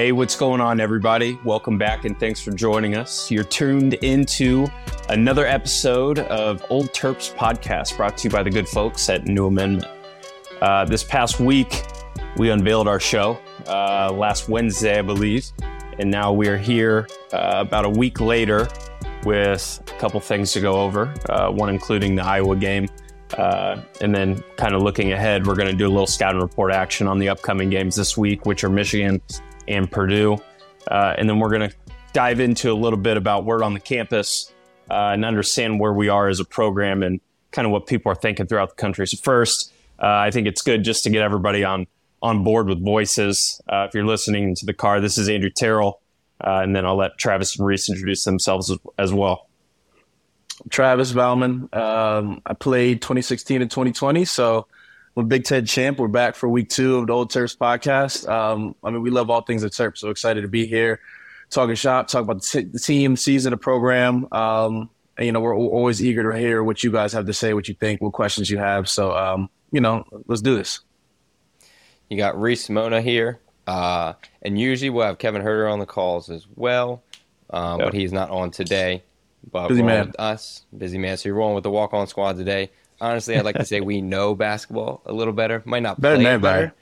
Hey, what's going on, everybody? Welcome back and thanks for joining us. You're tuned into another episode of Old Terps podcast brought to you by the good folks at New Amendment. Uh, this past week, we unveiled our show uh, last Wednesday, I believe, and now we are here uh, about a week later with a couple things to go over, uh, one including the Iowa game. Uh, and then, kind of looking ahead, we're going to do a little scouting report action on the upcoming games this week, which are Michigan and Purdue. Uh, and then we're going to dive into a little bit about word on the campus uh, and understand where we are as a program and kind of what people are thinking throughout the country. So, first, uh, I think it's good just to get everybody on on board with voices. Uh, if you're listening to the car, this is Andrew Terrell, uh, and then I'll let Travis and Reese introduce themselves as, as well. Travis Valmon. Um, I played 2016 and 2020, so I'm Big Ten champ. We're back for week two of the Old Terps podcast. Um, I mean, we love all things at Terps, so excited to be here, talking shop, talk about the, t- the team, season, the program. Um, and, you know, we're, we're, always eager to hear what you guys have to say, what you think, what questions you have. So, um, you know, let's do this. You got Reese Mona here, uh, and usually we'll have Kevin Huerter on the calls as well, uh, yep. but he's not on today. But busy man. us, busy man. So you're rolling with the walk-on squad today. Honestly, I'd like to say we know basketball a little better. Might not better play it better,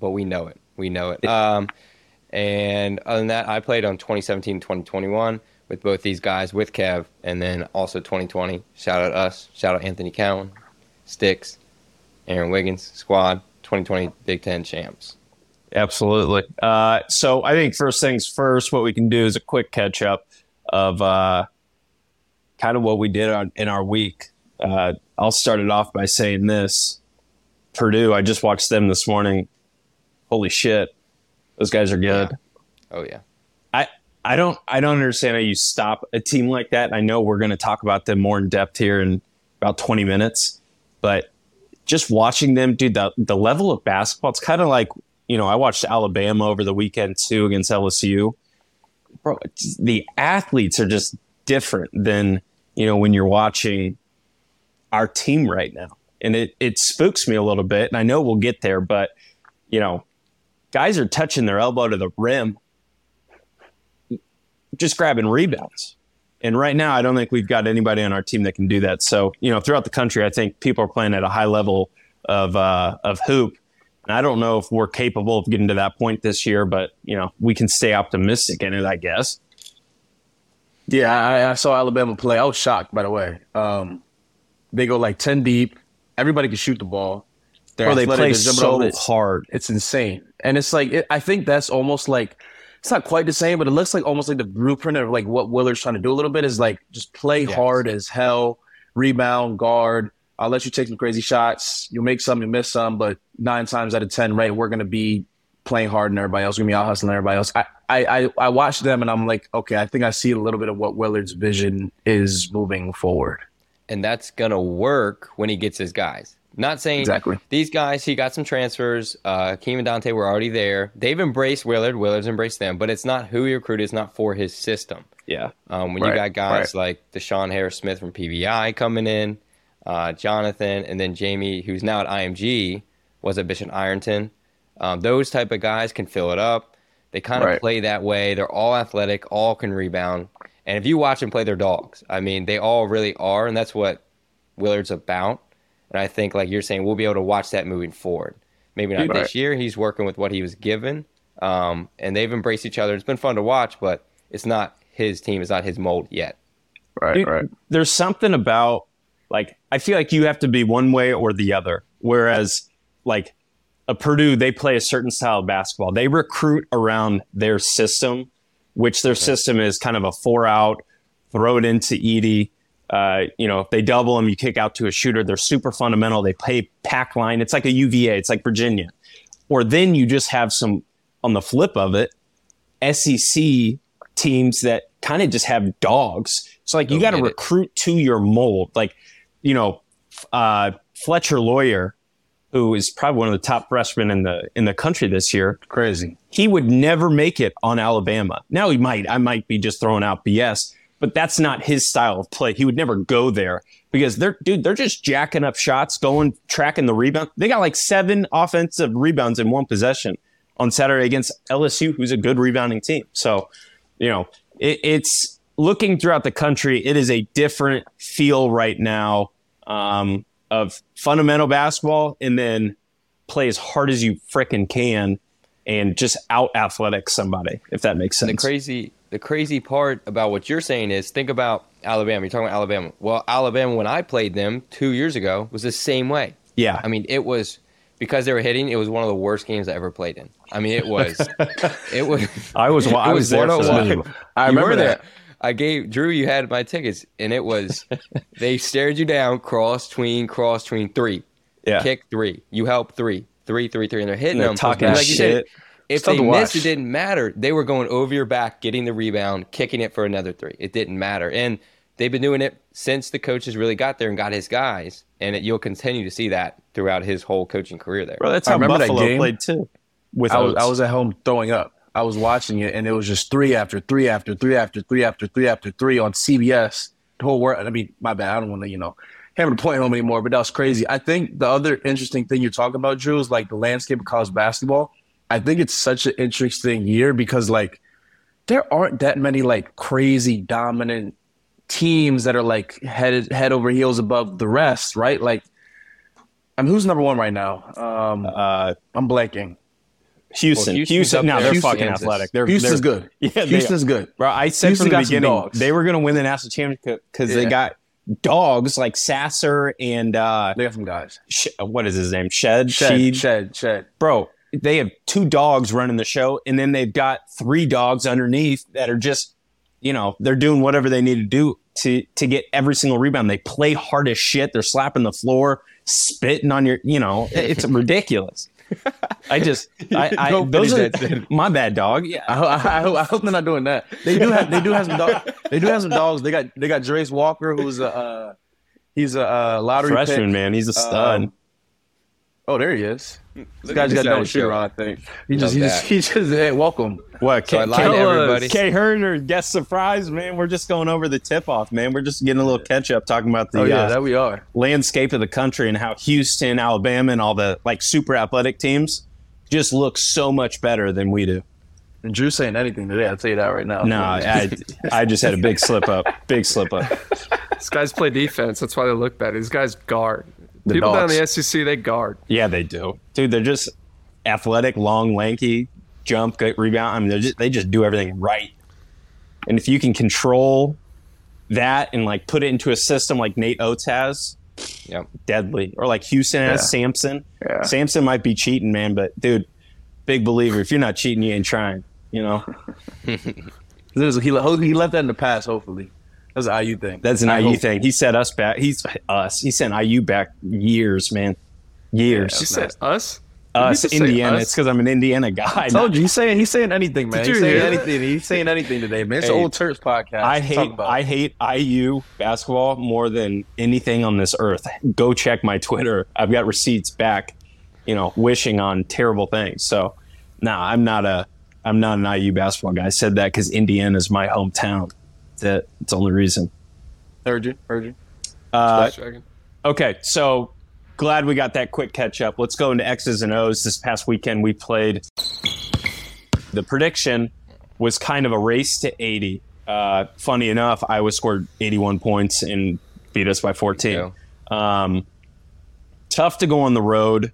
but we know it. We know it. Um, and other than that, I played on 2017, 2021 with both these guys, with Kev, and then also 2020. Shout out us. Shout out Anthony Cowan, Sticks, Aaron Wiggins, squad, 2020 Big Ten champs. Absolutely. Uh, so I think first things first, what we can do is a quick catch up of uh, kind of what we did on, in our week. Uh, I'll start it off by saying this Purdue, I just watched them this morning. Holy shit. Those guys are good. Yeah. Oh, yeah. I, I don't I don't understand how you stop a team like that. I know we're going to talk about them more in depth here in about 20 minutes, but just watching them, dude, the, the level of basketball, it's kind of like, you know, I watched Alabama over the weekend too against LSU. Bro, the athletes are just different than, you know, when you're watching our team right now. And it, it spooks me a little bit. And I know we'll get there, but, you know, guys are touching their elbow to the rim, just grabbing rebounds. And right now, I don't think we've got anybody on our team that can do that. So, you know, throughout the country, I think people are playing at a high level of, uh, of hoop. And I don't know if we're capable of getting to that point this year, but, you know, we can stay optimistic in it, I guess. Yeah, I, I saw Alabama play. I was shocked, by the way. Um, they go like 10 deep. Everybody can shoot the ball. They're they play so it. hard. It's insane. And it's like, it, I think that's almost like, it's not quite the same, but it looks like almost like the blueprint of like what Willard's trying to do a little bit is like just play yes. hard as hell, rebound, guard. I'll let you take some crazy shots. You'll make some, you miss some, but nine times out of 10, right, we're going to be playing hard and everybody else. We're to be out hustling everybody else. I, I, I watched them and I'm like, okay, I think I see a little bit of what Willard's vision is moving forward and that's gonna work when he gets his guys. Not saying exactly these guys. He got some transfers. Uh, Keem and Dante were already there. They've embraced Willard. Willard's embraced them, but it's not who he recruited. It's not for his system. Yeah. Um, when right. you got guys right. like Deshaun Harris Smith from PVI coming in, uh, Jonathan, and then Jamie, who's now at IMG, was at Bishop Ireton. Um, those type of guys can fill it up. They kind of right. play that way. They're all athletic, all can rebound. And if you watch them play their dogs, I mean, they all really are, and that's what Willard's about. And I think, like you're saying, we'll be able to watch that moving forward. Maybe not right. this year. He's working with what he was given, um, and they've embraced each other. It's been fun to watch, but it's not his team. It's not his mold yet. Right, Dude, right. There's something about like I feel like you have to be one way or the other. Whereas, like a Purdue, they play a certain style of basketball. They recruit around their system which their system is kind of a four out, throw it into Edey. Uh, you know, if they double them, you kick out to a shooter. They're super fundamental. They play pack line. It's like a UVA. It's like Virginia. Or then you just have some on the flip of it, SEC teams that kind of just have dogs. It's like you got to recruit to your mold. Like, you know, uh, Fletcher Loyer who is probably one of the top freshmen in the in the country this year. Crazy. He would never make it on Alabama. Now he might. I might be just throwing out BS, but that's not his style of play. He would never go there because they're dude, they're just jacking up shots, going tracking the rebound. They got like seven offensive rebounds in one possession. on Saturday against LSU, who's a good rebounding team. So, you know, it, it's looking throughout the country, it is a different feel right now um, of fundamental basketball and then play as hard as you fricking can and just out athletic somebody, if that makes sense. The crazy the crazy part about what you're saying is think about Alabama. You're talking about Alabama. Well, Alabama when I played them two years ago was the same way. Yeah. I mean, it was because they were hitting. It was one of the worst games I ever played in. I mean, it was. it was. I was. I was, was there. I remember that. I gave Drew. You had my tickets, and it was. they stared you down, cross, tween, cross, tween, three. Yeah. Kick three. You help three, three, three, three, and they're hitting and they're them. Talking like shit. Said, if they missed, it didn't matter. They were going over your back, getting the rebound, kicking it for another three. It didn't matter, and they've been doing it since the coaches really got there and got his guys, and it, you'll continue to see that throughout his whole coaching career there. Bro, that's how Buffalo that game. played too. With I was, I was, at home throwing up. I was watching it, and it was just three after three after three after three after three after three on CBS. The whole world. I mean, my bad. I don't want to, you know, hammer the point home anymore, but that was crazy. I think the other interesting thing you're talking about, Drew, is like the landscape of college basketball. I think it's such an interesting year because like there aren't that many like crazy dominant teams that are like head head over heels above the rest, right? Like, I mean, who's number one right now? Um, uh, I'm blanking. Houston, well, Houston. No, they're Houston, fucking Kansas. athletic. They're, Houston's they're, good. Yeah, Houston's good. Bro, I said Houston from the beginning they were going to win the national championship because yeah. they got dogs like Sasser and uh, they got some guys. Sh- what is his name? Shead, Shead, Shead, Shead. Bro, they have two dogs running the show, and then they've got three dogs underneath that are just you know, they're doing whatever they need to do to to get every single rebound. They play hard as shit. They're slapping the floor, spitting on your, you know, it's ridiculous. I just, I, I those are my bad dog. Yeah, I, I, I, hope they're not doing that. They do have, they do have some dogs. They do have some dogs. They got, they got Jarace Walker, who's a, uh, he's a uh, lottery freshman pick. man. He's a stud. Um, oh, there he is. This guy's got no shit on. I think he just, he just, he just, hey, welcome. What? So K- K- everybody. K. Huerter guest surprise, man. We're just going over the tip off, man. We're just getting a little catch up, talking about the oh, yeah, uh, that we are landscape of the country and how Houston, Alabama, and all the like super athletic teams just look so much better than we do. And Drew saying anything today, I'll tell you that right now. No, I, I just had a big slip up. Big slip up. These guys play defense. That's why they look better. These guys guard. The People dogs. down in the SEC, they guard. Yeah, they do. Dude, they're just athletic, long, lanky, jump, get rebound. I mean, just, they just do everything right. And if you can control that and like put it into a system like Nate Oats has, yeah, deadly. Or like Houston has yeah. Sampson. Yeah. Sampson might be cheating, man, but dude, big believer. If you're not cheating, you ain't trying. You know. he he left that in the past. Hopefully. That's an IU thing. That's an I IU hope. thing. He set us back. He's us. He sent IU back years, man. Years. Yeah, he said us us, Indiana. Us? It's because I'm an Indiana guy. I told you, he's saying he's saying anything, man. He's saying anything. He's saying anything today, man. It's hey, old Terps podcast. I hate I hate IU basketball more than anything on this earth. Go check my Twitter. I've got receipts back, you know, wishing on terrible things. So, no, nah, I'm not a I'm not an IU basketball guy. I said that because Indiana is my hometown. That's it. It's the only reason. Heard you. Heard you. Uh, okay, so glad we got that quick catch up. Let's go into X's and O's. This past weekend, we played. The prediction was kind of a race to 80. Uh, funny enough, Iowa scored 81 points and beat us by 14. Um, tough to go on the road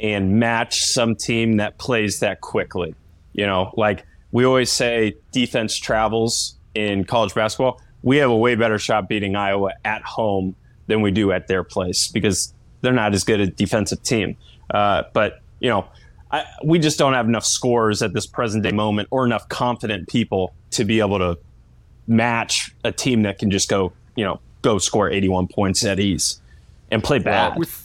and match some team that plays that quickly. You know, like we always say, defense travels in college basketball. We have a way better shot beating Iowa at home than we do at their place because they're not as good a defensive team. Uh, but you know, I, we just don't have enough scores at this present day moment, or enough confident people to be able to match a team that can just go, you know, go score 81 points at ease and play bad. Well, we, th-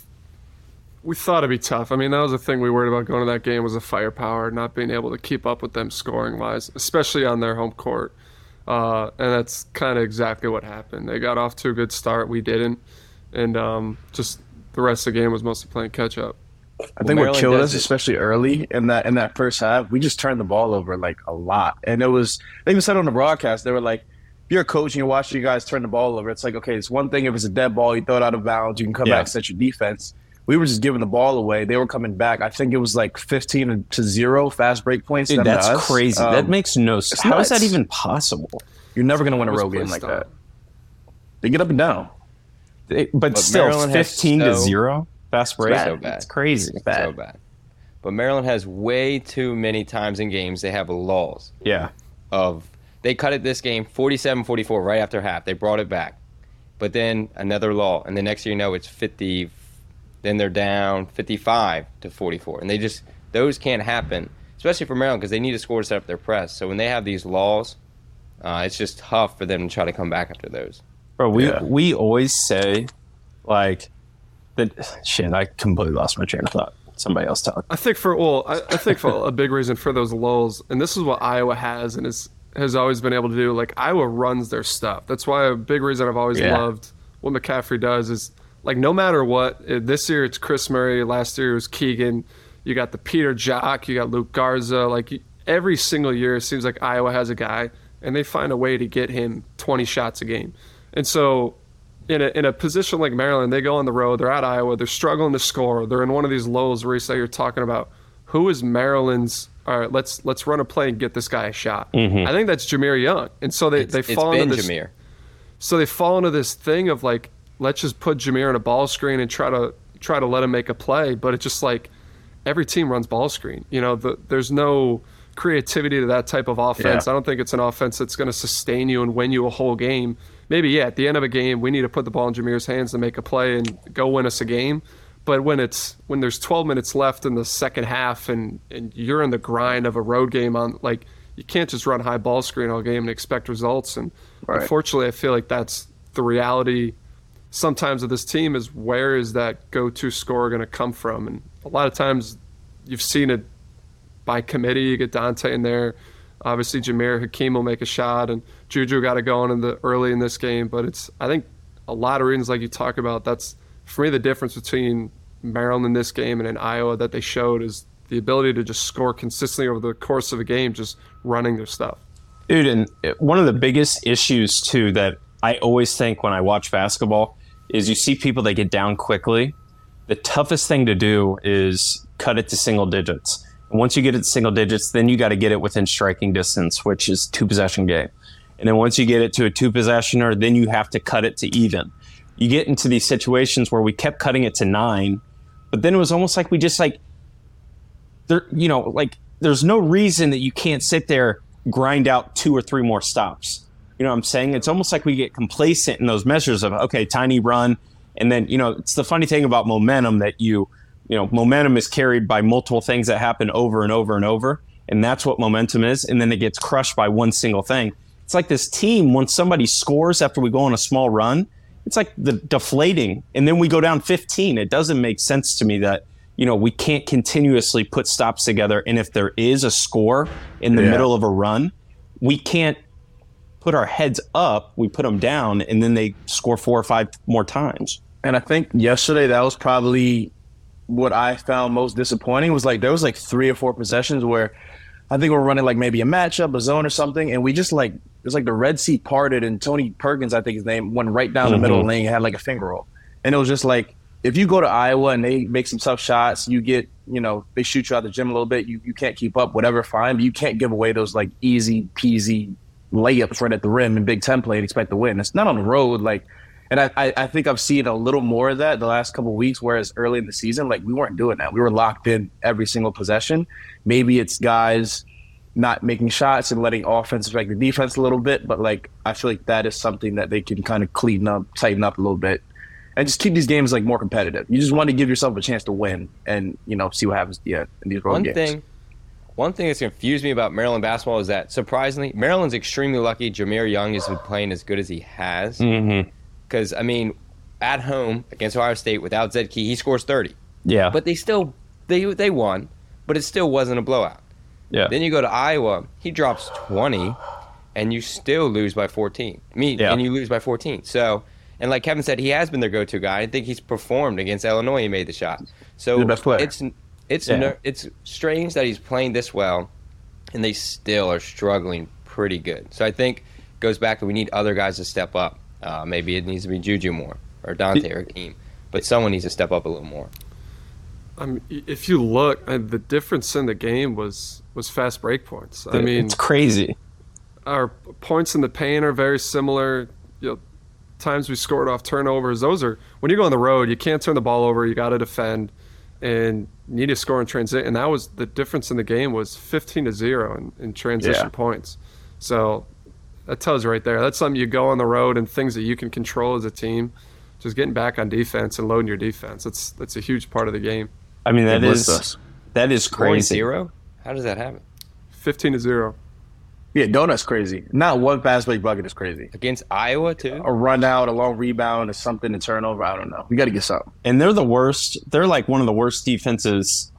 we thought it'd be tough. I mean, that was the thing we worried about going to that game was the firepower, not being able to keep up with them scoring wise, especially on their home court. Uh, and that's kind of exactly what happened. They got off to a good start. We didn't. And um, just the rest of the game was mostly playing catch up. I think what killed us, it. especially early in that in that first half, we just turned the ball over like a lot, and it was. They even said on the broadcast they were like, "If you're a coach and you're watching you guys turn the ball over, it's like okay, it's one thing if it's a dead ball, you throw it out of bounds, you can come yeah. back, set your defense. We were just giving the ball away. They were coming back. I think it was like 15 to zero fast break points. Dude, that's crazy. Um, that makes no sense. How nuts. is that even possible? You're never going to win a road game like that. They get up and down. They, but, but, still, Maryland 15 to zero fast break. So bad. It's crazy. It's bad. So bad. But Maryland has way too many times in games they have laws. Yeah. Of they cut it this game 47-44 right after half. They brought it back. But then another law and the next year you know it's 50 then they're down 55 to 44. And they just, those can't happen, especially for Maryland because they need a score to set up their press. So when they have these laws, uh, it's just tough for them to try to come back after those. Bro, we, yeah. we always say, like, that shit, I completely lost my train of thought. Somebody else talk. I think for, well, I, I think for a big reason for those lulls, and this is what Iowa has and is, has always been able to do. Like, Iowa runs their stuff. That's why a big reason I've always yeah. loved what McCaffery does is like no matter what, uh, this year it's Kris Murray. Last year it was Keegan. You got the Peter Jok. You got Luka Garza. Like every single year, it seems like Iowa has a guy, and they find a way to get him 20 shots a game. And so, in a in a position like Maryland, they go on the road. They're at Iowa. They're struggling to score. They're in one of these lows where you say you're talking about who is Maryland's. All right, let's let's run a play and get this guy a shot. Mm-hmm. I think that's Jahmir Young. And so they it's, they fall into this. So they fall into this thing of like let's just put Jahmir in a ball screen and try to try to let him make a play. But it's just like every team runs ball screen. You know, the, there's no creativity to that type of offense. Yeah. I don't think it's an offense that's going to sustain you and win you a whole game. Maybe yeah, at the end of a game, we need to put the ball in Jahmir's hands to make a play and go win us a game. But when it's when there's 12 minutes left in the second half and and you're in the grind of a road game on like you can't just run high ball screen all game and expect results. And right. unfortunately, I feel like that's the reality sometimes with this team is where is that go-to scorer going to come from? And a lot of times you've seen it by committee. You get Dante in there. Obviously, Jahmir Hakeem will make a shot, and Juju got it going in the early in this game. But it's I think a lot of reasons, like you talk about, that's for me the difference between Maryland in this game and in Iowa that they showed is the ability to just score consistently over the course of a game, just running their stuff. Dude, and one of the biggest issues too that I always think when I watch basketball is you see people that get down quickly. The toughest thing to do is cut it to single digits. And once you get it to single digits, then you got to get it within striking distance, which is two possession game. And then once you get it to a two possessioner, then you have to cut it to even. You get into these situations where we kept cutting it to nine, but then it was almost like we just like there, you know, like there's no reason that you can't sit there grind out two or three more stops. You know what I'm saying? It's almost like we get complacent in those measures of, okay, tiny run. And then, you know, it's the funny thing about momentum that you, you know, momentum is carried by multiple things that happen over and over and over. And that's what momentum is. And then it gets crushed by one single thing. It's like this team, when somebody scores after we go on a small run, it's like the deflating. And then we go down 15. It doesn't make sense to me that, you know, we can't continuously put stops together. And if there is a score in the yeah. middle of a run, we can't put our heads up, we put them down, and then they score four or five more times. And I think yesterday that was probably what I found most disappointing was like there was like three or four possessions where I think we're running like maybe a matchup, a zone or something, and we just like it's like the Red Sea parted and Tony Perkins, I think his name, went right down mm-hmm. the middle of the lane and had like a finger roll. And it was just like if you go to Iowa and they make some tough shots, you get, you know, they shoot you out the gym a little bit, you, you can't keep up, whatever, fine. But you can't give away those like easy peasy layups right at the rim in Big Ten play and expect to win. It's not on the road, like, and I, I think I've seen a little more of that the last couple weeks. Whereas early in the season, like we weren't doing that. We were locked in every single possession. Maybe it's guys not making shots and letting offense affect the defense a little bit, but like I feel like that is something that they can kind of clean up, tighten up a little bit, and just keep these games like more competitive. You just want to give yourself a chance to win, and you know see what happens. Yeah, in these road One games. thing one thing that's confused me about Maryland basketball is that surprisingly, Maryland's extremely lucky. Jahmir Young has been playing as good as he has. Because mm-hmm. I mean, at home against Ohio State without Zed Key, he scores thirty. Yeah, but they still they they won, but it still wasn't a blowout. Yeah. Then you go to Iowa, he drops twenty, and you still lose by fourteen. I mean, yeah. and you lose by fourteen. So. And like Kevin said, he has been their go-to guy. I think he's performed against Illinois. He made the shot. So the best player. it's it's yeah. ner- it's strange that he's playing this well, and they still are struggling pretty good. So I think goes back to we need other guys to step up. Uh, maybe it needs to be Juju more or Dante or Keem, but someone needs to step up a little more. I mean, if you look, uh, the difference in the game was was fast break points. I mean, it's crazy. Our points in the paint are very similar. You know, times we scored off turnovers. Those are when you go on the road, you can't turn the ball over. You got to defend, and need to score in transition. And that was the difference in the game was 15 to zero in, in transition yeah. points. So that tells you right there. That's something you go on the road and things that you can control as a team. Just getting back on defense and loading your defense. That's that's a huge part of the game. I mean that is that is crazy. Zero? How does that happen? 15 to zero. Yeah, donut's crazy. Not one fast break bucket is crazy. Against Iowa too. A run out, a long rebound, or something, a turnover. I don't know. We got to get something. And they're the worst. They're like one of the worst defenses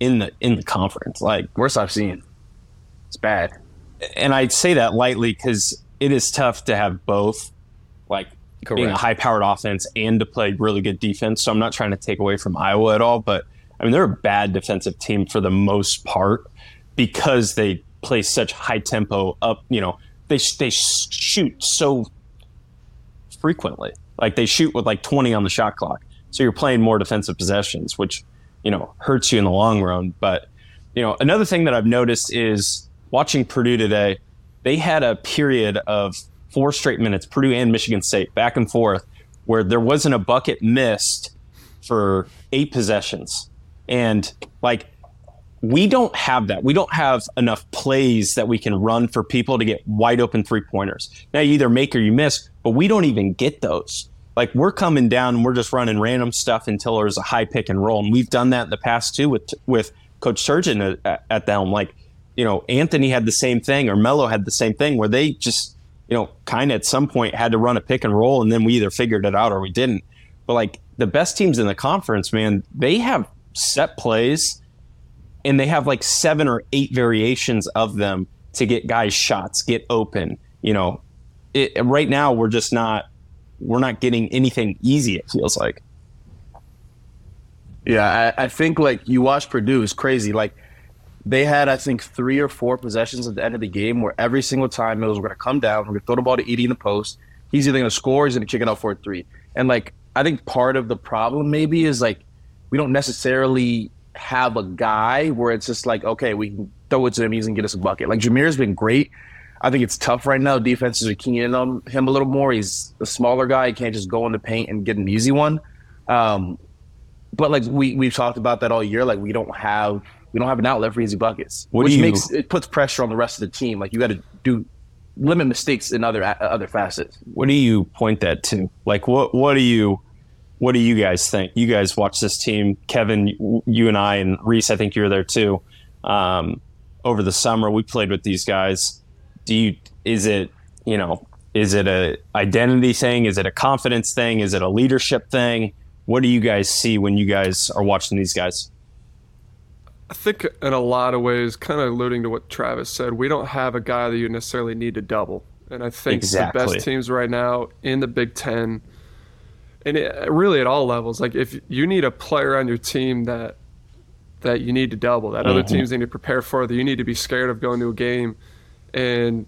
in the in the conference. Like worst I've seen. It's bad. And I'd say that lightly because it is tough to have both, like Correct. being a high powered offense and to play really good defense. So I'm not trying to take away from Iowa at all, but I mean they're a bad defensive team for the most part because they play such high tempo up. You know, they they shoot so frequently. Like they shoot with like 20 on the shot clock. So you're playing more defensive possessions, which you know hurts you in the long run. But you know, another thing that I've noticed is watching Purdue today. They had a period of four straight minutes, Purdue and Michigan State, back and forth, where there wasn't a bucket missed for eight possessions. And like we don't have that. We don't have enough plays that we can run for people to get wide open three pointers. Now you either make or you miss, but we don't even get those. Like we're coming down and we're just running random stuff until there's a high pick and roll, and we've done that in the past too with with Coach Turgeon at, at the helm. Like you know, Anthony had the same thing, or Melo had the same thing, where they just you know kind of at some point had to run a pick and roll, and then we either figured it out or we didn't. But like the best teams in the conference, man, they have set plays and they have like seven or eight variations of them to get guys shots, get open. You know, it, right now we're just not we're not getting anything easy. It feels like. Yeah, I, I think like you watch Purdue is crazy. Like they had I think three or four possessions at the end of the game where every single time it was we're gonna come down, we're gonna throw the ball to Edey in the post. He's either gonna score, he's gonna kick it out for a three. And like I think part of the problem maybe is like we don't necessarily have a guy where it's just like, okay, we can throw it to him, he's gonna get us a bucket. Like Jahmir's been great. I think it's tough right now. Defenses are keying in on him a little more. He's a smaller guy. He can't just go in the paint and get an easy one. Um, but like we we've talked about that all year. Like we don't have we don't have an outlet for easy buckets, what which you, makes it puts pressure on the rest of the team. Like you got to do limit mistakes in other other facets. What do you point that to? Like what what do you what do you guys think? You guys watch this team, Kevin, you and I, and Reese. I think you were there too. Um, over the summer, we played with these guys. Do you? Is it you know? Is it a identity thing? Is it a confidence thing? Is it a leadership thing? What do you guys see when you guys are watching these guys? I think in a lot of ways, kind of alluding to what Travis said, we don't have a guy that you necessarily need to double. And I think exactly. the best teams right now in the Big Ten and it, really at all levels. Like if you need a player on your team that that you need to double, that mm-hmm. other teams need to prepare for, that you need to be scared of going to a game, and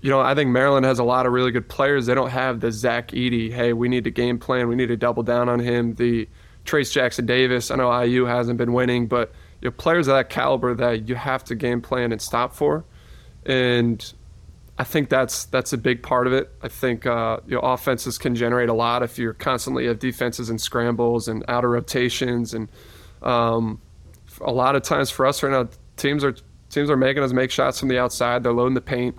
you know I think Maryland has a lot of really good players. They don't have the Zach Edey. Hey, we need to game plan. We need to double down on him. The Trayce Jackson Davis. I know IU hasn't been winning, but you know, players of that caliber that you have to game plan and stop for, and I think that's that's a big part of it. I think uh, you know, offenses can generate a lot if you're constantly have defenses and scrambles and outer rotations, and um, a lot of times for us right now, teams are teams are making us make shots from the outside. They're loading the paint.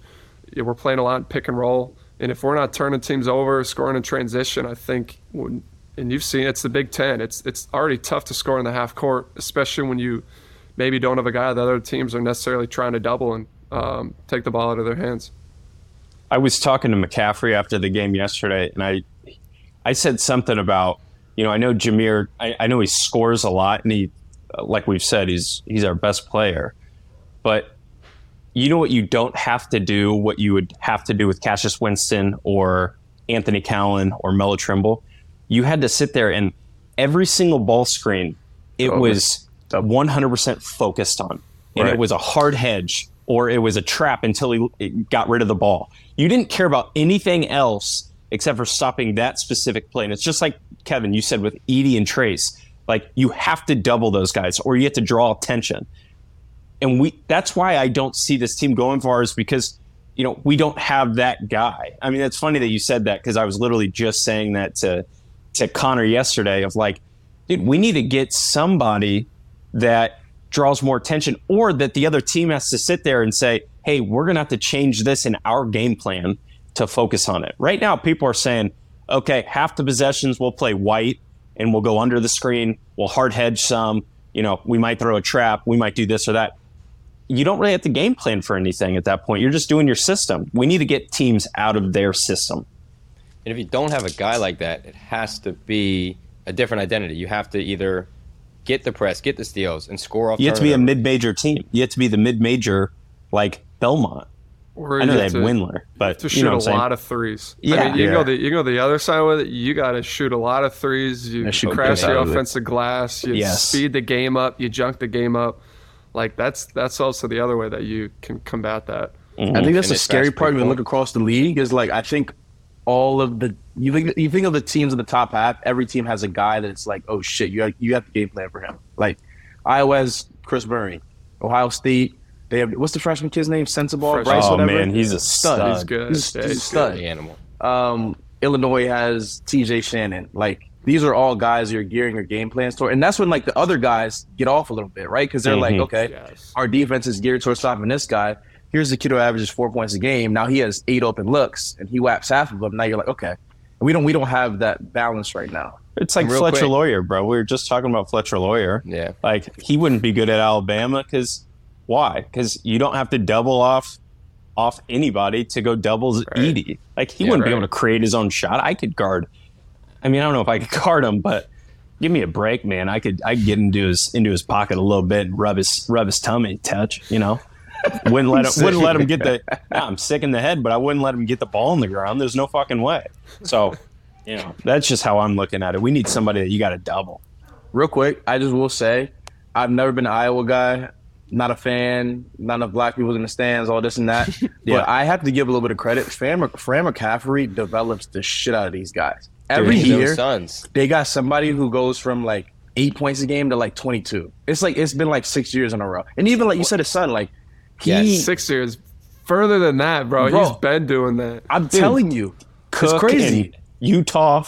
We're playing a lot in pick and roll, and if we're not turning teams over, scoring in transition, I think. When, and you've seen it's the Big Ten. It's it's already tough to score in the half court, especially when you maybe don't have a guy that other teams are necessarily trying to double and um, take the ball out of their hands. I was talking to McCaffery after the game yesterday, and I I said something about you know I know Jahmir I, I know he scores a lot, and he like we've said he's he's our best player, but you know what you don't have to do what you would have to do with Cassius Winston or Anthony Cowan or Melo Trimble. You had to sit there and every single ball screen it oh, was 100% focused on, and right. it was a hard hedge or it was a trap until he got rid of the ball. You didn't care about anything else except for stopping that specific play. And it's just like Kevin, you said with Edey and Trayce, Like you have to double those guys or you have to draw attention. And we that's why I don't see this team going far is because you know, we don't have that guy. I mean, it's funny that you said that because I was literally just saying that to to Connor yesterday of like, dude, we need to get somebody that draws more attention or that the other team has to sit there and say, hey, we're going to have to change this in our game plan to focus on it. Right now, people are saying, okay, half the possessions we'll play white and we'll go under the screen, we'll hard hedge some, you know, we might throw a trap, we might do this or that. You don't really have to game plan for anything at that point. You're just doing your system. We need to get teams out of their system. And if you don't have a guy like that, it has to be a different identity. You have to either get the press, get the steals, and score off. You have to be a mid-major team. You have to be the mid-major, like Belmont. Or I know they have to, Windler, but to shoot you know a lot of threes. Yeah, I mean, you yeah. go the you go the other side with it. You got to shoot a lot of threes. You crash the offensive glass. You yes. speed the game up. You junk the game up. Like that's that's also the other way that you can combat that. Mm-hmm. I think that's and the scary part when you look across the league. Is like I think all of the you think you think of the teams in the top half. Every team has a guy that's like, oh shit, you have, you have the game plan for him. Like Iowa's Kris Murray, Ohio State. They have what's the freshman kid's name? Sensabaugh, Bryce, oh whatever. man, he's a stud. He's good. He's, yeah, he's, he's a stud. Good. Animal. Um, Illinois has T.J. Shannon. Like these are all guys you're gearing your game plans toward, and that's when like the other guys get off a little bit, right? Because they're mm-hmm. like, okay, yes. our defense is geared towards stopping this guy here's the kid who averages four points a game. Now he has eight open looks and he whaps half of them. Now you're like, okay, we don't we don't have that balance right now. It's like Fletcher quick. Loyer, bro. We were just talking about Fletcher Loyer. Yeah, like he wouldn't be good at Alabama because why? Because you don't have to double off off anybody to go doubles right. Edey. Like he yeah, wouldn't right. be able to create his own shot. I could guard. I mean, I don't know if I could guard him, but give me a break, man. I could I could get into his into his pocket a little bit and rub his rub his tummy, touch, you know wouldn't let him wouldn't let him get the I'm sick in the head, but I wouldn't let him get the ball in the ground. There's no fucking way. So, you know, that's just how I'm looking at it. We need somebody that you got to double. Real quick, I just will say, I've never been an Iowa guy. Not a fan. Not enough black people in the stands. All this and that. yeah. But I have to give a little bit of credit. Fran, Fran McCaffery develops the shit out of these guys. Every Dude, year, sons. they got somebody who goes from like eight points a game to like 22. It's like it's been like six years in a row. And even like you said, his son, like he, yeah, six years. Further than that, bro. bro He's been doing that. I'm Dude, telling you, Cook it's crazy. Utah,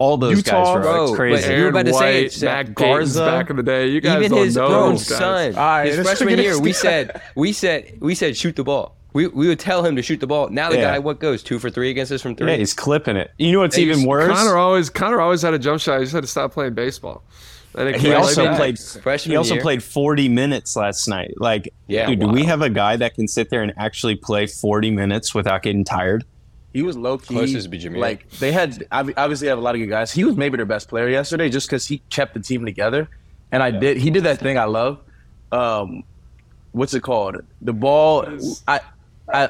all those Utah, guys, bro. It's crazy. Like, you were about to say it, Mac Garza back in the day. You guys even his know own son. Right, his freshman year, we said, we said, we said, shoot the ball. We, we would tell him to shoot the ball. Now the yeah. guy, what goes two for three against us from three? Yeah, he's clipping it. You know what's even worse? Connor always Connor always had a jump shot. He just had to stop playing baseball. He also played. Freshman he also year. played 40 minutes last night. Like, yeah, dude, wow. do we have a guy that can sit there and actually play 40 minutes without getting tired? He was low key. Closest to be Jimmy. Like they had obviously have a lot of good guys. He was maybe their best player yesterday, just because he kept the team together. And I yeah. did. He did that thing I love. Um, what's it called? The ball. I, I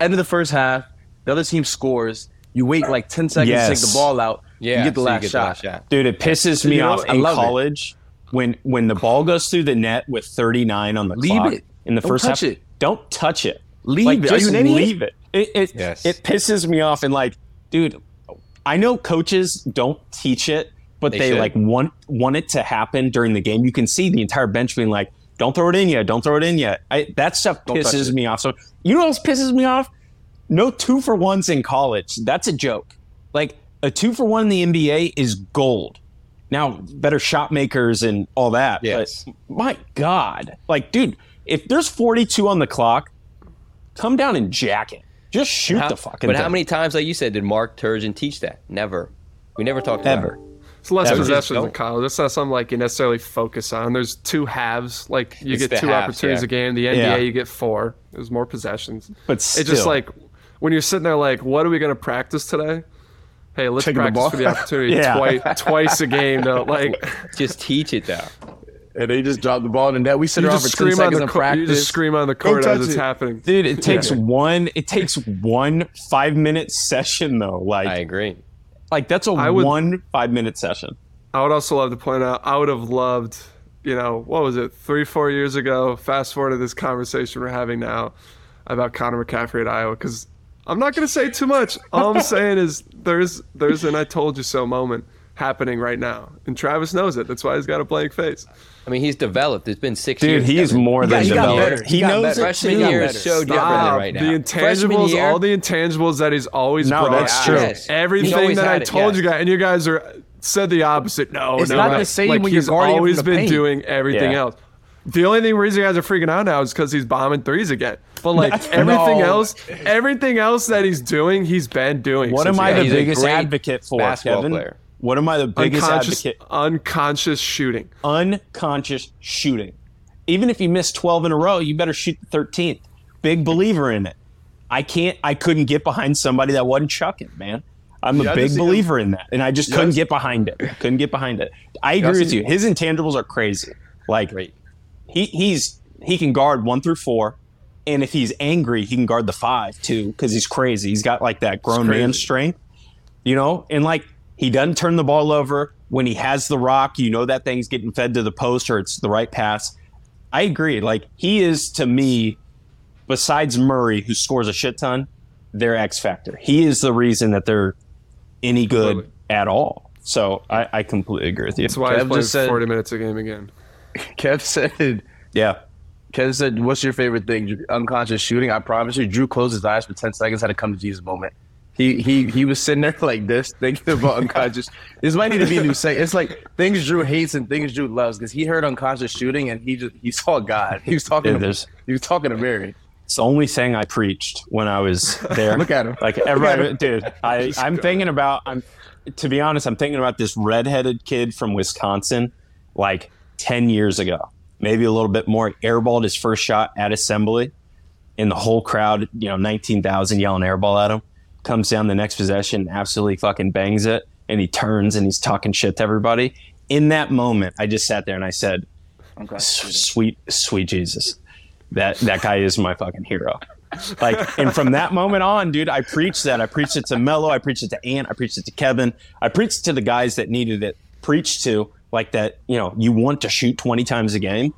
end of the first half. The other team scores. You wait like 10 seconds yes. to take the ball out yeah, you get the, so last, get shot. the last shot. Dude, it pisses me off in college it. when when the ball goes through the net with 39 on the leave clock it. in the don't first touch half. It. Don't touch it. Leave like, it. Just leave it. It it, yes. it pisses me off and like, dude, I know coaches don't teach it, but they, they like want want it to happen during the game. You can see the entire bench being like, "Don't throw it in yet. Don't throw it in yet." I, that stuff pisses me off. So you know what else pisses me off? No two for ones in college. That's a joke. Like a two for one in the NBA is gold. Now, better shot makers and all that. Yes. But my God. Like, dude, if there's 42 on the clock, come down and jack it. Just shoot how, the fucking But thing. how many times, like you said, did Mark Turgeon teach that? Never. We never talked Ever. about it. It's less Ever. possessions in college. That's not something like you necessarily focus on. There's two halves. Like you it's get two halves, opportunities yeah. a game. The NBA, yeah. you get four. There's more possessions. But still. it's just like when you're sitting there, like, what are we going to practice today? hey, let's Taking practice the for the opportunity yeah. twice, twice a game. Though, like just teach it though. And they just drop the ball in the net. We sit around for ten seconds in practice. You just scream on the court as it's it. happening, dude. It takes yeah. one. It takes one five minute session though. Like I agree. Like that's a would, one five minute session. I would also love to point out. I would have loved, you know, what was it, three, four years ago? Fast forward to this conversation we're having now about Connor McCaffery at Iowa because I'm not going to say too much. All I'm saying is there's there's an I told you so moment. happening right now, and Travis knows it. That's why he's got a blank face. I mean, he's developed. It's been six Dude, years. Dude, he's Kevin. more than he developed. He, He, knows better. it Freshman too. year is so different than right now. The intangibles, year- all the intangibles that he's always No, brought. that's true. yes. Everything that I had it, told yes. you guys, and you guys are said the opposite. No, It's no, not no. the same like when you're he's always been paint. doing everything Yeah. else. The only thing reason you guys are freaking out now is because he's bombing threes again. But like everything No. else, everything else that he's doing, he's been doing. What am I the biggest advocate for, Kevin? player. What am I the biggest unconscious, advocate? unconscious shooting. Unconscious shooting. Even if you miss 12 in a row, you better shoot the 13th. Big believer in it. I can't, I couldn't get behind somebody that wasn't chucking, man. I'm a Yeah, big believer in that. And I just couldn't get behind it. Couldn't get behind it. I agree with you. His intangibles are crazy. Like, Great. he he's he can guard one through four, and if he's angry, he can guard the five too because he's crazy. He's got like that grown man strength, you know. And like he doesn't turn the ball over when he has the rock. You know that thing's getting fed to the post or it's the right pass. I agree. Like he is to me, besides Murray, who scores a shit ton, their X factor. He is the reason that they're any good Completely. at all. So I, I completely agree with you. That's why Kev he's playing just said- 40 minutes a game again. Kev said. Yeah. Kev said, "What's your favorite thing? Unconscious shooting." I promise you, Drew closed his eyes for ten seconds. Had a come to Jesus moment. He he he was sitting there like this, thinking about unconscious. this might need to be a new segment. It's like things Drew hates and things Drew loves because he heard unconscious shooting and he just he saw God. He was talking. Dude, to, he was talking to Mary. It's the only thing I preached when I was there. Look at him. Like everybody, him. dude. I, I'm thinking about. I'm to be honest. I'm thinking about this redheaded kid from Wisconsin, like ten years ago, maybe a little bit more. Airballed his first shot at assembly, and the whole crowd, you know, nineteen thousand yelling airball at him. Comes down the next possession, absolutely fucking bangs it, and he turns and he's talking shit to everybody. In that moment, I just sat there and I said, sweet sweet jesus. That that guy is my fucking hero. Like and from that moment on dude i preached that. I preached it to melo i preached it to ant. I preached it to kevin. I preached it to the guys that needed it preached to like that you know you want to shoot 20 times a game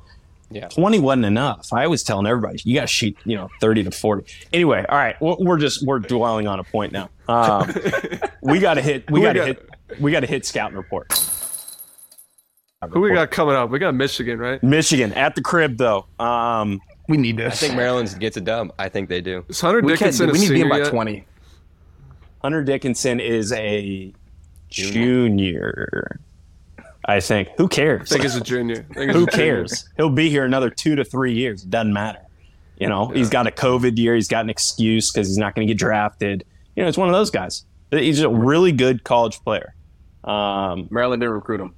Yeah. 20 wasn't enough i was telling everybody you got to shoot you know 30 to 40 anyway all right we're, we're just we're dwelling on a point now um, we got to hit we got to hit we got to hit scouting report Who we got coming up? We got Michigan, right? michigan at the crib though um, We need this. I think Maryland gets a dub. I think they do. Is Hunter we, can't, Dickinson we a need to be senior in by yet? twenty. Hunter Dickinson is a junior. I think. Who cares? I think he's a junior. He's Who a junior. cares? He'll be here another two to three years. It doesn't matter. You know, he's got a COVID year. He's got an excuse because he's not going to get drafted. You know, it's one of those guys. He's a really good college player. Um, Maryland didn't recruit him.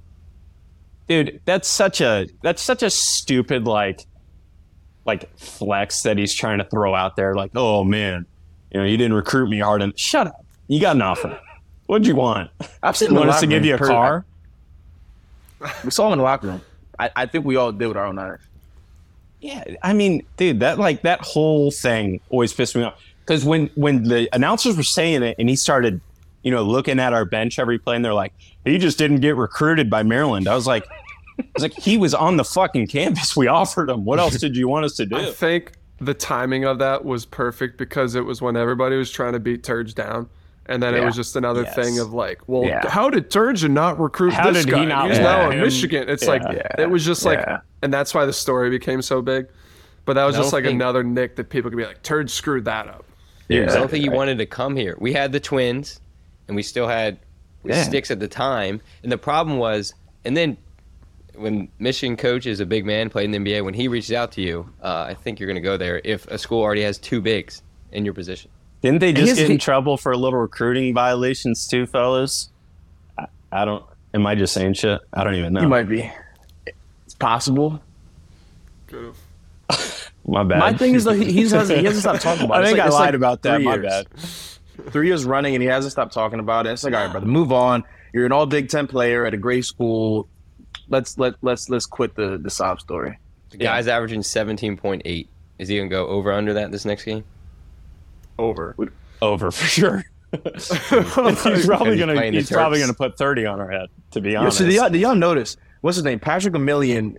dude, that's such a that's such a stupid like like flex that he's trying to throw out there. Like, oh man, you know, you didn't recruit me hard enough. Shut up. You got an offer. What'd you want? I've seen You want us to give you a Per- car? We saw him in the locker room. I, I think we all did with our own eyes. Yeah, I mean, dude, that like that whole thing always pissed me off because when when the announcers were saying it and he started, you know, looking at our bench every play and they're like, he just didn't get recruited by Maryland. I was like, I was like, he was on the fucking campus. We offered him. What else did you want us to do? I think the timing of that was perfect because it was when everybody was trying to beat Turge down. And then it was just another Yes. thing of like, well, Yeah. how did Turgeon not recruit How this did he guy? not He's want now in? Michigan. It's like Yeah. it was just like, Yeah. and that's why the story became so big. But that was just like think- another nick that people could be like, Turge screwed that up. I Yeah. don't think he wanted to come here. We had the twins, and we still had Yeah. sticks at the time. And the problem was, and then when Michigan coach is a big man, played in the NBA, when he reaches out to you, uh, I think you're going to go there if a school already has two bigs in your position. Didn't they just He's- get in he- trouble for a little recruiting violations too, fellas? I, I don't. Am I just saying shit? I don't even know. You might be. It's possible. Good. My bad. My thing is though, he, he's hasn't, he hasn't stopped talking about I it. It's think like- I lied like about that. three My bad. Three years running, and he hasn't stopped talking about it. It's like, all right, brother, move on. You're an All Big Ten player at a great school. Let's let let's let's quit the the sob story. The guy's averaging 17.8. Is he going to go over under that this next game? Over. Over for sure. he's probably gonna. He's probably gonna put thirty on our head. To be Yeah, honest. so do y'all, y'all notice what's his name? Patrick Emilien,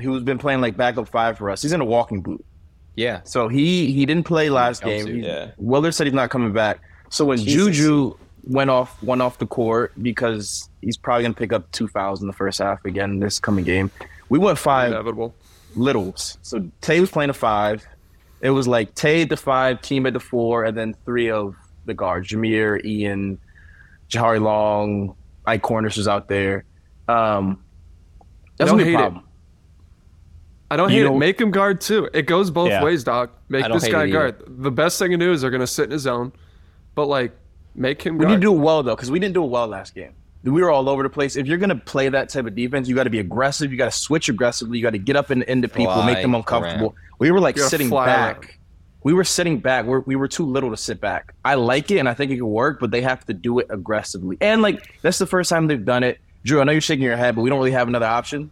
who's been playing like backup five for us. He's in a walking boot. Yeah. So he he didn't play last Helps game. you, He- yeah. Willard said he's not coming back. So when Jesus. Juju went off went off the court because he's probably gonna pick up two fouls in the first half again this coming game. We went five Inevitable. littles. So Tay was playing a five. It was like Tay at the five, team at the four, and then three of the guards: Jahmir, Ian, Jahari Long, Ike Cornish was out there. Um, that's a problem. It. I don't you hate know, it. Make him guard too. It goes both yeah. ways, Doc. Make this guy guard. The best thing to do is they're going to sit in his zone, but like make him. We guard. need to do it well though, because we didn't do it well last game. We were all over the place. If you're going to play that type of defense, you got to be aggressive. You got to switch aggressively. You got to get up and into people, Fly make them uncomfortable. Around. We were like sitting back. Around. We were sitting back. We're, we were too little to sit back. I like it and I think it can work, but they have to do it aggressively. And like that's the first time they've done it. Drew, I know you're shaking your head, but we don't really have another option.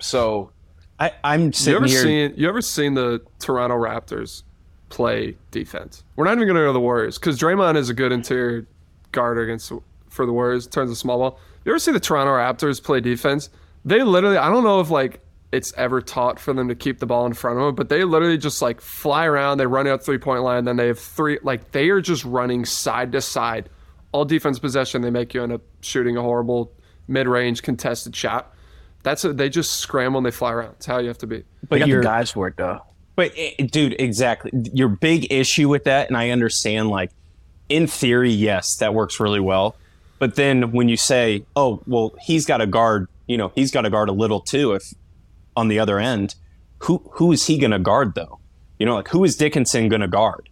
So I, I'm sitting you ever here. Seen, you ever seen the Toronto Raptors play defense? We're not even going to go to the Warriors because Draymond is a good interior guard against for the Warriors in terms of small ball. You ever see the Toronto Raptors play defense? They literally, I don't know if like it's ever taught for them to keep the ball in front of them, but they literally just like fly around. They run out three point line, then they have three. Like they are just running side to side, all defense possession. They make you end up shooting a horrible mid range contested shot. That's a, they just scramble and they fly around. It's how you have to be. But you got the guys for it though. But eh, dude, exactly. Your big issue with that, and I understand, like in theory, yes, that works really well. But then when you say, "Oh, well, he's got to guard," you know, he's got to guard a little too. If on the other end, who who is he going to guard though? You know, like who is Dickinson going to guard?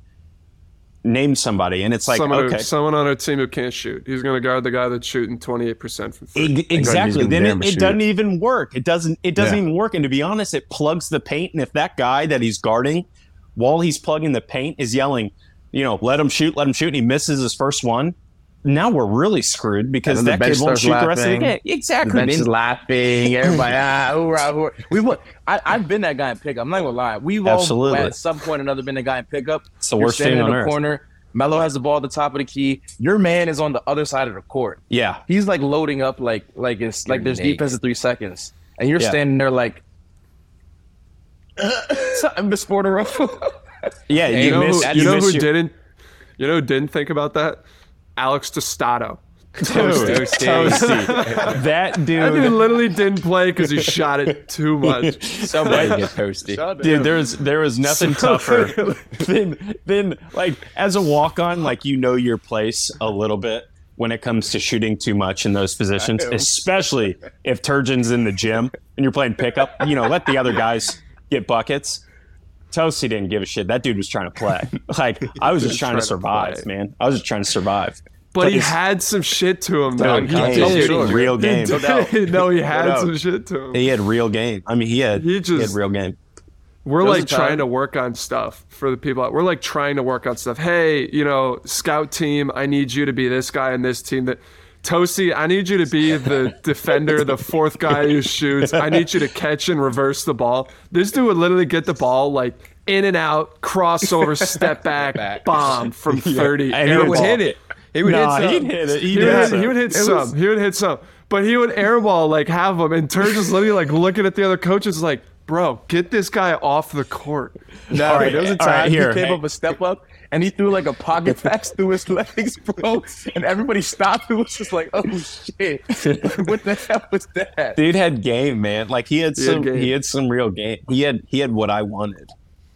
name somebody, and it's like someone, okay, someone on our team who can't shoot. He's going to guard the guy that's shooting twenty eight percent from three. exactly. Then it, it doesn't even work. It doesn't. It doesn't yeah. even work. And to be honest, it plugs the paint. And if that guy that he's guarding, while he's plugging the paint, is yelling, you know, let him shoot, let him shoot, and he misses his first one. Now we're really screwed because that kid won't shoot laughing. the rest of the game. Exactly. The bench is laughing. Everybody, ah, hoorah, hoorah. We, I, I've been that guy in pickup. I'm not gonna lie. We've Absolutely. all at some point or another been the guy in pickup. It's the worst thing on the earth. corner Melo has the ball at the top of the key. Your man is on the other side of the court. Yeah, he's like loading up like like it's like there's defense in three seconds, and you're yeah. standing there like, I'm Miss Porter. yeah, you, you know who, you, you know who your... didn't you know who didn't think about that? Alex Tostato. Toasty. Toasty. that dude. That dude literally didn't play because he shot it too much. Somebody get toasty. Dude, there's there was nothing tougher than than like as a walk on, like you know your place a little bit when it comes to shooting too much in those positions, especially if Turgeon's in the gym and you're playing pickup. You know, let the other guys get buckets. Toasty didn't give a shit. That dude was trying to play. Like I was just trying to survive, man. I was just trying to survive. But he had some shit to him, though. He did. Real game. He did. no, he had no some shit to him. He had real game. I mean, he had, he just, he had real game. We're like trying to work on stuff for the people. Out. We're like trying to work on stuff. Hey, you know, scout team, I need you to be this guy and this team. That Tosi, I need you to be the defender, the fourth guy who shoots. I need you to catch and reverse the ball. This dude would literally get the ball like in and out, crossover, step back, back. bomb from 30. Yeah. And he would hit it. He would nah, hit some. He'd hit it. He'd he, would hit, he would hit some. Was... He would hit some. But he would airball like have them, and Turge is literally like looking at the other coaches like, "Bro, get this guy off the court." No, right, there was a time right, here. he came up a step up and he threw like a pocket pass through his legs, bro. And everybody stopped and was just like, "Oh shit, what the hell was that?" Dude had game, man. Like he had he some, had he had some real game. He had he had what I wanted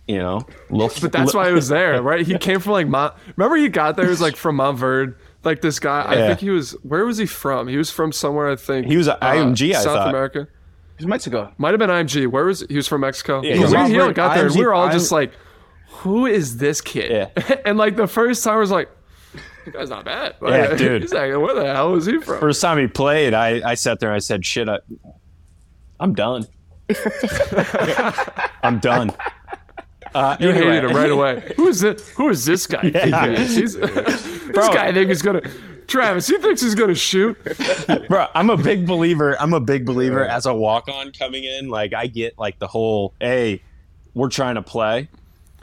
you know. Little, but that's why he was there, right? He came from like Mont. Remember, he got there. He was like from Montverde. Like this guy, yeah. I think he was. Where was he from? He was from somewhere. I think he was uh, IMG. I South thought. America. He's Mexico. Might have been IMG. Where was he? he? Was from Mexico? Yeah, he, was he, he got there. IMG, we were all just like, "Who is this kid?" Yeah. and like the first time, I was like, "That's not bad." Like, yeah, dude. He's like, "Where the hell is he from?" First time he played, I I sat there. and I said, "Shit, I, I'm done. I'm done." Uh, you anyway. hated him right away. Who is this? Who is this guy? Yeah. this guy think he's gonna. Travis, he thinks he's gonna shoot. Bro, I'm a big believer. I'm a big believer as a walk on coming in. Like I get like the whole, hey, we're trying to play.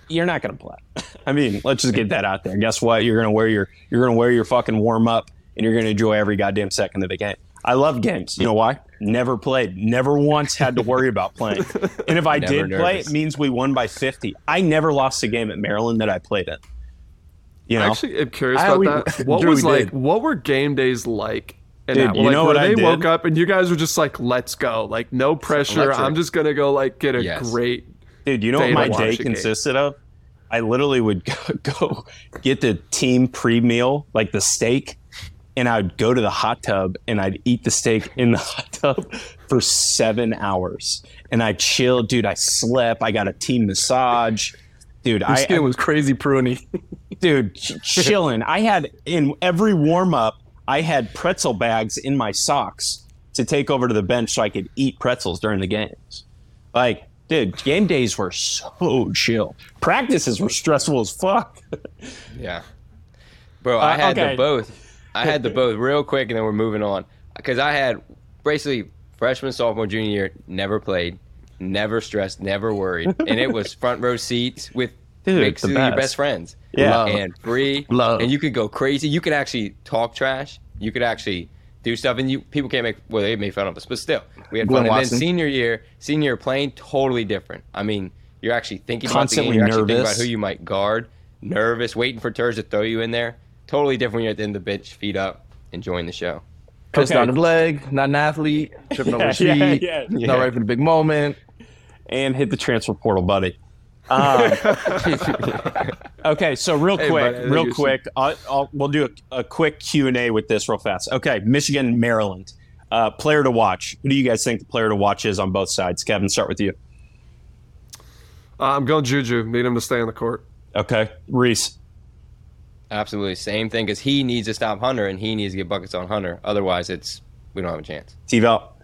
You're not gonna play. I mean, let's just get that out there. Guess what? You're gonna wear your you're gonna wear your fucking warm up and you're gonna enjoy every goddamn second of the game. I love games. You know why? Never played. Never once had to worry about playing. And if I did nervous. play, it means we won by 50. I never lost a game at Maryland that I played in. You know? Actually, I'm curious about that. What was like? Did. What were game days like? And Dude, you like, know what they I did? woke up and you guys were just like, "Let's go!" Like no pressure. Electric. I'm just gonna go like get a yes. great. Dude, you know what my day consisted of? I literally would go, go get the team pre meal, like the steak, and I'd go to the hot tub and I'd eat the steak in the hot tub for seven hours. And I chill, dude. I slept. I got a team massage, dude. Your I skin was crazy pruny, dude. chilling. I had in every warm up, I had pretzel bags in my socks to take over to the bench so I could eat pretzels during the games. Like, dude, game days were so chill. Practices were stressful as fuck. yeah, bro. I uh, had okay. the both. I had the both real quick, and then we're moving on because I had basically freshman, sophomore, junior year never played, never stressed, never worried, and it was front row seats with Dude, basically your best friends. Yeah, and free, Love. and you could go crazy. You could actually talk trash. You could actually do stuff, and you people can't make well they made fun of us, but still we had Glenn fun. Watson. And then senior year, senior playing totally different. I mean, you're actually thinking Constantly about the game. You're nervous. actually thinking about who you might guard. Nervous, waiting for Terz to throw you in there totally different when you're at the end of the bench, feet up, enjoying the show. Pissed okay. on his leg, not an athlete, tripping over the sheet, yeah, yeah, not ready for the big moment, and hit the transfer portal, buddy. Um, okay, so real quick, hey, buddy, real quick, I'll, I'll, we'll do a, a quick Q and A with this real fast. Okay, Michigan, Maryland, uh, player to watch. Who do you guys think the player to watch is on both sides? Kevin, start with you. Uh, I'm going Juju. Need him to stay on the court. Okay, Reese. Absolutely, same thing. Because he needs to stop Hunter, and he needs to get buckets on Hunter. Otherwise, it's we don't have a chance. T-Val.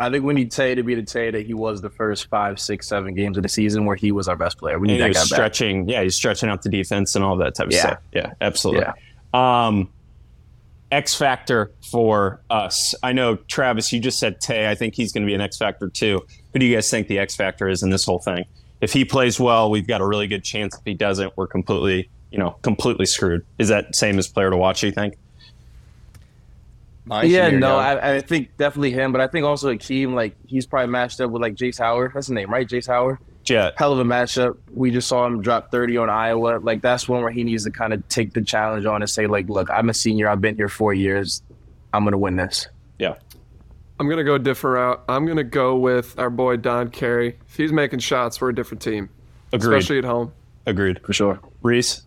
I think we need Tay to be the Tay that he was the first five, six, seven games of the season where he was our best player. We need and that guy stretching. Back. Yeah, he's stretching out the defense and all that type of yeah. stuff. Yeah, absolutely. Yeah. Um, X factor for us. I know Travis, you just said Tay. I think he's going to be an X factor too. Who do you guys think the X factor is in this whole thing? If he plays well, we've got a really good chance. If he doesn't, we're completely you know, completely screwed. Is that same as player to watch? You think? My yeah, no, I, I, think definitely him, but I think also Hakim, like he's probably matched up with like Jace Howard. That's the name, right? Jace Howard. Yeah. Hell of a matchup. We just saw him drop 30 on Iowa. Like that's one where he needs to kind of take the challenge on and say, like, look, I'm a senior. I've been here four years. I'm gonna win this. Yeah. I'm gonna go a different route. I'm gonna go with our boy Don Carey. If he's making shots, we're a different team. Agreed. Especially at home. Agreed. For sure. Reese.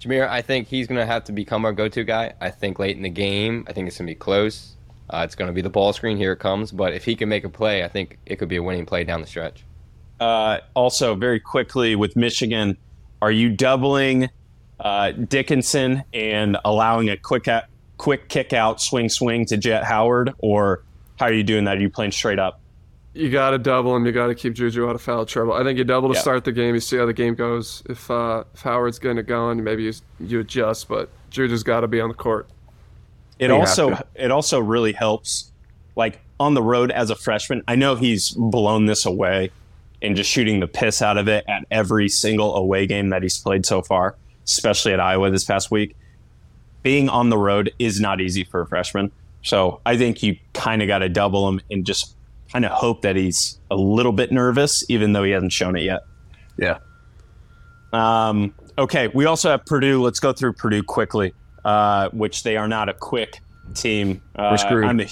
Jahmir, I think he's going to have to become our go-to guy. I think late in the game, I think it's going to be close. Uh, it's going to be the ball screen. Here it comes. But if he can make a play, I think it could be a winning play down the stretch. Uh, also, very quickly with Michigan, are you doubling uh, Dickinson and allowing a quick quick kick out, swing, swing to Jett Howard, or how are you doing that? Are you playing straight up? you got to double him. You got to keep Juju out of foul trouble. I think you double to yep. start the game. You see how the game goes. If uh, if Howard's going to go in, maybe you, you adjust. But Juju's got to be on the court. It you also it also really helps, like on the road as a freshman. I know he's blown this away, and just shooting the piss out of it at every single away game that he's played so far, especially at Iowa this past week. Being on the road is not easy for a freshman. So I think you kind of got to double him and just kind of hope that he's a little bit nervous, even though he hasn't shown it yet. Yeah. Um, okay, we also have Purdue. Let's go through Purdue quickly, uh, which they are not a quick team. Uh, we're screwed. I'm a,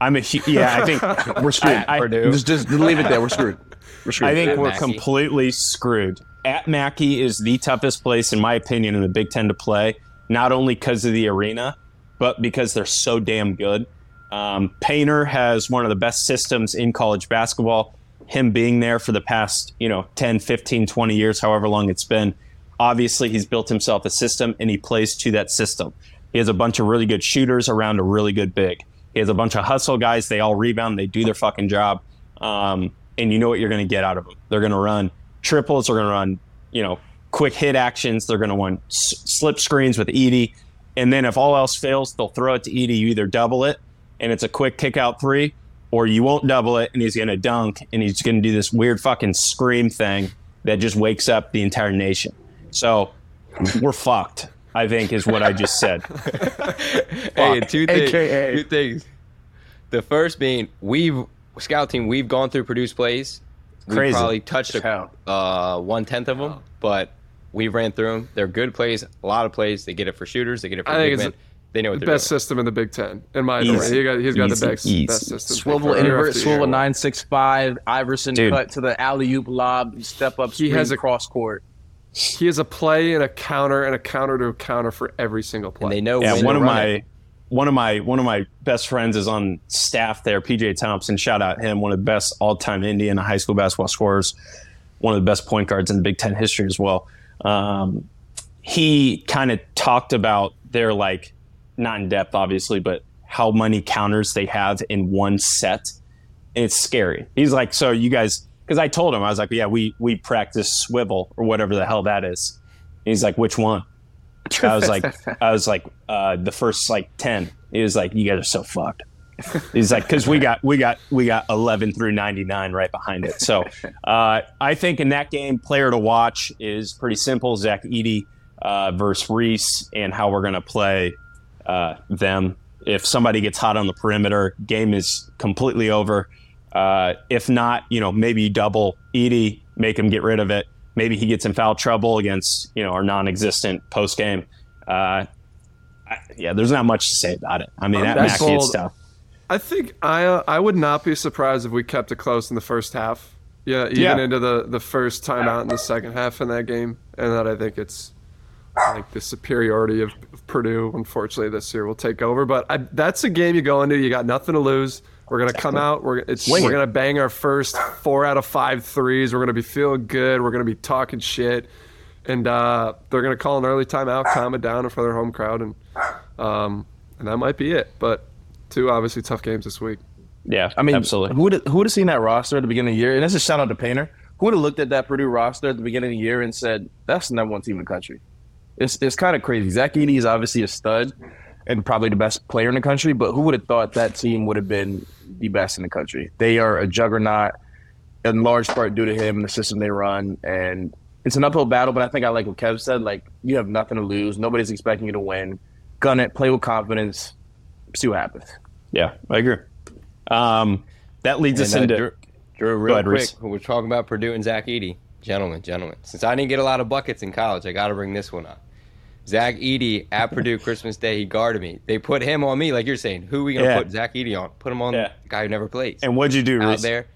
I'm a yeah. I think we're screwed. I, Purdue. Just, just leave it there. We're screwed. We're screwed. I think At we're Mackey. completely screwed. At Mackey is the toughest place, in my opinion, in the Big Ten to play. Not only because of the arena, but because they're so damn good. Um, Painter has one of the best systems in college basketball. Him being there for the past, you know, 10, 15, 20 years, however long it's been, obviously he's built himself a system and he plays to that system. He has a bunch of really good shooters around a really good big. He has a bunch of hustle guys. They all rebound. They do their fucking job. Um, and you know what you're going to get out of them. They're going to run triples. They're going to run, you know, quick hit actions. They're going to run s- slip screens with Edey. And then if all else fails, they'll throw it to Edey. You either double it and it's a quick kick out three, or you won't double it and he's going to dunk and he's going to do this weird fucking scream thing that just wakes up the entire nation. So we're fucked, I think, is what I just said. hey, two things. AKA. Two things. The first being we've scout team. We've gone through Purdue's plays. We probably touched a, uh, one tenth of them, but We ran through them. They're good plays, a lot of plays. They get it for shooters. They get it for I big men. They know what the best doing. system in the Big Ten, in my opinion. He got, he's got easy, the best, easy. best system. Swivel invert, swivel nine six five. Iverson Dude. cut to the alley oop lob, step up. He has a cross court. He has a play and a counter and a counter to a counter for every single play. And they know. Yeah, one of my. It one of my one of my best friends is on staff there. PJ Thompson, shout out him, one of the best all time Indiana high school basketball scorers, one of the best point guards in the Big Ten history as well. Um, he kind of talked about their like not in depth, obviously, but how many counters they have in one set. And it's scary. He's like, so you guys, because I told him I was like, yeah, we we practice swivel or whatever the hell that is. And he's like, which one? I was like, I was like, uh, the first like ten. He was like, you guys are so fucked. He's like, because we got we got we got eleven through ninety nine right behind it. So uh, I think in that game, player to watch is pretty simple. Zach Edey uh, versus Reese, and how we're gonna play uh, them. If somebody gets hot on the perimeter, game is completely over. Uh, if not, you know, maybe double Edey, make him get rid of it maybe he gets in foul trouble against you know our non-existent post game. Uh, yeah, there's not much to say about it. I mean, that Mackey is tough. I think I uh, I would not be surprised if we kept it close in the first half. Yeah, even yeah. into the the first timeout in the second half in that game, and that I think it's like the superiority of, of Purdue. Unfortunately, this year will take over. But I, that's a game you go into. You got nothing to lose. We're gonna come out. We're it's we're gonna bang our first four out of five threes. We're gonna be feeling good. We're gonna be talking shit, and uh, they're gonna call an early timeout, calm it down in front of their home crowd, and um, and that might be it. But two obviously tough games this week. Yeah, I mean, absolutely. Who would who would have seen that roster at the beginning of the year? And this is a shout out to Painter. Who would have looked at that Purdue roster at the beginning of the year and said, "That's the number one team in the country"? It's it's kind of crazy. Zach Edey is obviously a stud and probably the best player in the country, but who would have thought that team would have been the best in the country. They are a juggernaut in large part due to him and the system they run. And it's an uphill battle, but I think I like what Kev said. Like, you have nothing to lose. Nobody's expecting you to win. Gun it, play with confidence, see what happens. Yeah, I agree. Um, that leads and us uh, into. Drew, Drew real ahead, quick, we're talking about Purdue and Zach Edey. Gentlemen, gentlemen. Since I didn't get a lot of buckets in college, I got to bring this one up. Zach Edey at Purdue Christmas Day, he guarded me. They put him on me, like you're saying. Who are we gonna yeah. put Zach Edey on? Put him on yeah. the guy who never plays. And what'd you do, out Reese? there?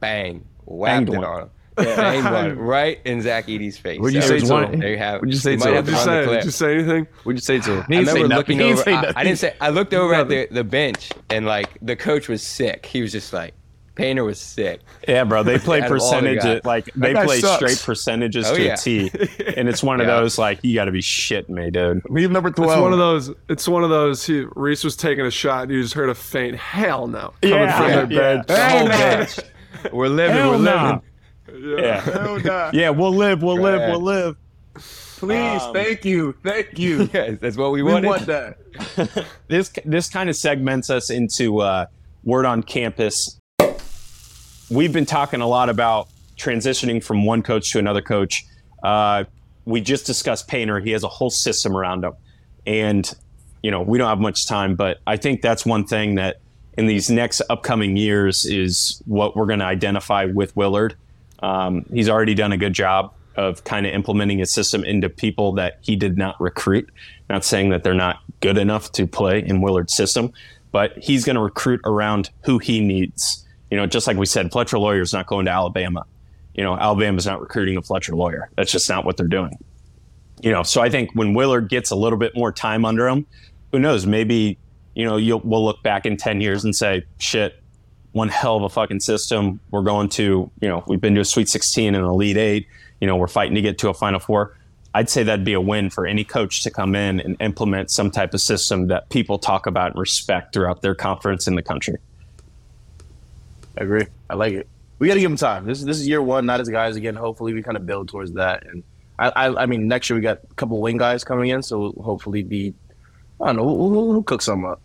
Bang, whacked it on him. Yeah. Bang one right in Zach Edey's face. What'd you say to him? There you have. What'd you say to him? Did you say, did you say anything? What'd you say to him? I remember looking over. I, I, didn't say. I looked over at the, the bench and like the coach was sick. He was just like, Painter was sick. Yeah, bro. They play percentage like they play sucks. straight percentages oh, to yeah. a T, and it's one of yeah. those like you got to be shitting me, dude. Leave number twelve. It's one of those. It's one of those. He, Reese was taking a shot, and you just heard a faint "Hell no!" coming yeah, from their bed. Hell bench. We're living. Hell we're living. Yeah. Yeah. yeah, we'll live. We'll live. We'll live. Please, um, thank you, thank you. Yes, that's what we, we wanted. want that. this this kind of segments us into uh, word on campus we've been talking a lot about transitioning from one coach to another coach. Uh, we just discussed Painter. He has a whole system around him. And, you know, we don't have much time, but I think that's one thing that in these next upcoming years is what we're going to identify with Willard. Um, he's already done a good job of kind of implementing his system into people that he did not recruit. Not saying that they're not good enough to play in Willard's system, but he's going to recruit around who he needs you know, just like we said, Fletcher Loyer is not going to Alabama. You know, Alabama's not recruiting a Fletcher Loyer. That's just not what they're doing. You know, so I think when Willard gets a little bit more time under him, who knows? Maybe you know you'll we'll look back in ten years and say, shit, one hell of a fucking system. We're going to, you know, we've been to a Sweet 16 and Elite Eight. You know, we're fighting to get to a Final Four. I'd say that'd be a win for any coach to come in and implement some type of system that people talk about and respect throughout their conference in the country. I agree. I like it. We got to give him time. This is this is year one, not as guys again. Hopefully, we kind of build towards that. And I, I, I mean, next year we got a couple wing guys coming in, so we'll hopefully be. I don't know. We'll, we'll, we'll cook some up.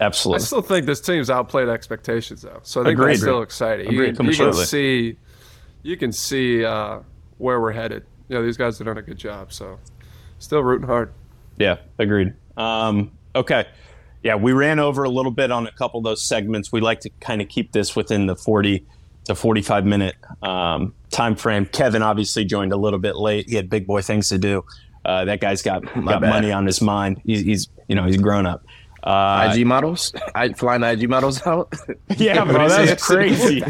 Absolutely. I still think this team's outplayed expectations, though. So I think Agreed. that's still exciting. You, you, can see, you can see uh, where we're headed. You know, these guys are doing a good job. So, still rooting hard. Yeah, agreed. Um, okay yeah, we ran over a little bit on a couple of those segments. We like to kind of keep this within the 40 to 45 minute um, time frame. Kevin obviously joined a little bit late. He had big boy things to do. Uh, that guy's got got money on his mind. He's, he's you know he's grown up. Uh, IG models, I flying IG models out. Yeah, bro, that's crazy.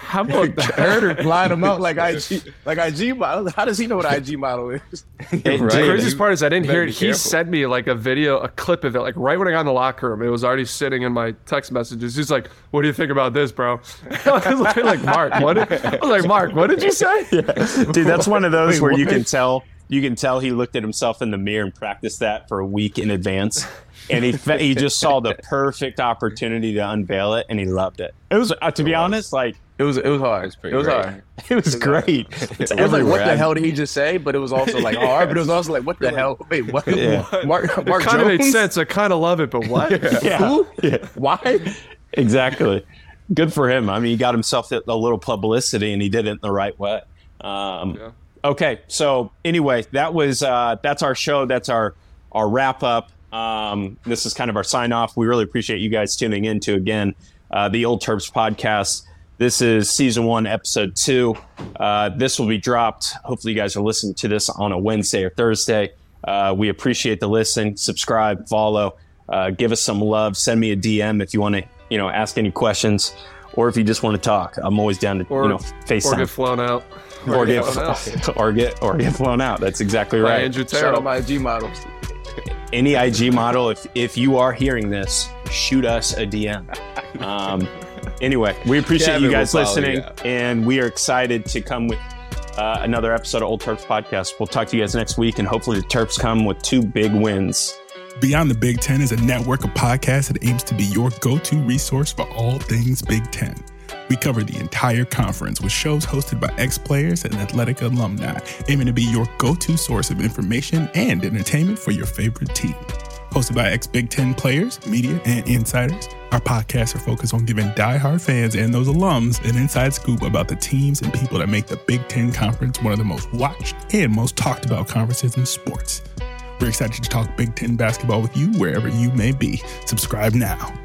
How about Huerter flying them out like IG, like IG model? How does he know what IG model is? right. The craziest part is I didn't hear it. He sent me like a video, a clip of it, like right when I got in the locker room. It was already sitting in my text messages. He's like, "What do you think about this, bro?" I was like, "Mark, what?" Did, I was like, "Mark, what did you say?" Yeah. Dude, that's one of those Wait, where what? you can tell you can tell he looked at himself in the mirror and practiced that for a week in advance and he he just saw the perfect opportunity to unveil it, and he loved it. It was uh, to it be was. honest, like it was it was hard. It was, it was hard. It was, it was great. It's it was like what the hell did he just say? But it was also like hard. But it was also like what the hell? Wait, what? Yeah. Mark, Mark it kind of made sense. I kind of love it, but what? yeah. Who? Yeah. Why? Exactly. Good for him. I mean, he got himself a little publicity, and he did it in the right way. Um, yeah. Okay, so anyway, that was uh, that's our show. That's our our wrap up. Um, this is kind of our sign off. We really appreciate you guys tuning in to again uh, the Old Terps podcast. This is season one, episode two. Uh, this will be dropped. Hopefully, you guys are listening to this on a Wednesday or Thursday. Uh, we appreciate the listen. Subscribe, follow, uh, give us some love. Send me a DM if you want to, you know, ask any questions, or if you just want to talk. I'm always down to, or, you know, FaceTime. Or get flown out. Or, or get, or get or get flown out. That's exactly right. Andrew Terrell. Shout out my G models any IG model, if if you are hearing this, shoot us a DM. Um, anyway, we appreciate Kevin you guys listening, you and we are excited to come with uh, another episode of Old Terps podcast. We'll talk to you guys next week, and hopefully the Terps come with two big wins. Beyond the Big Ten is a network of podcasts that aims to be your go-to resource for all things Big Ten. We cover the entire conference with shows hosted by ex players and athletic alumni, aiming to be your go to source of information and entertainment for your favorite team. Hosted by ex Big Ten players, media, and insiders, our podcasts are focused on giving die-hard fans and those alums an inside scoop about the teams and people that make the Big Ten Conference one of the most watched and most talked about conferences in sports. We're excited to talk Big Ten basketball with you wherever you may be. Subscribe now.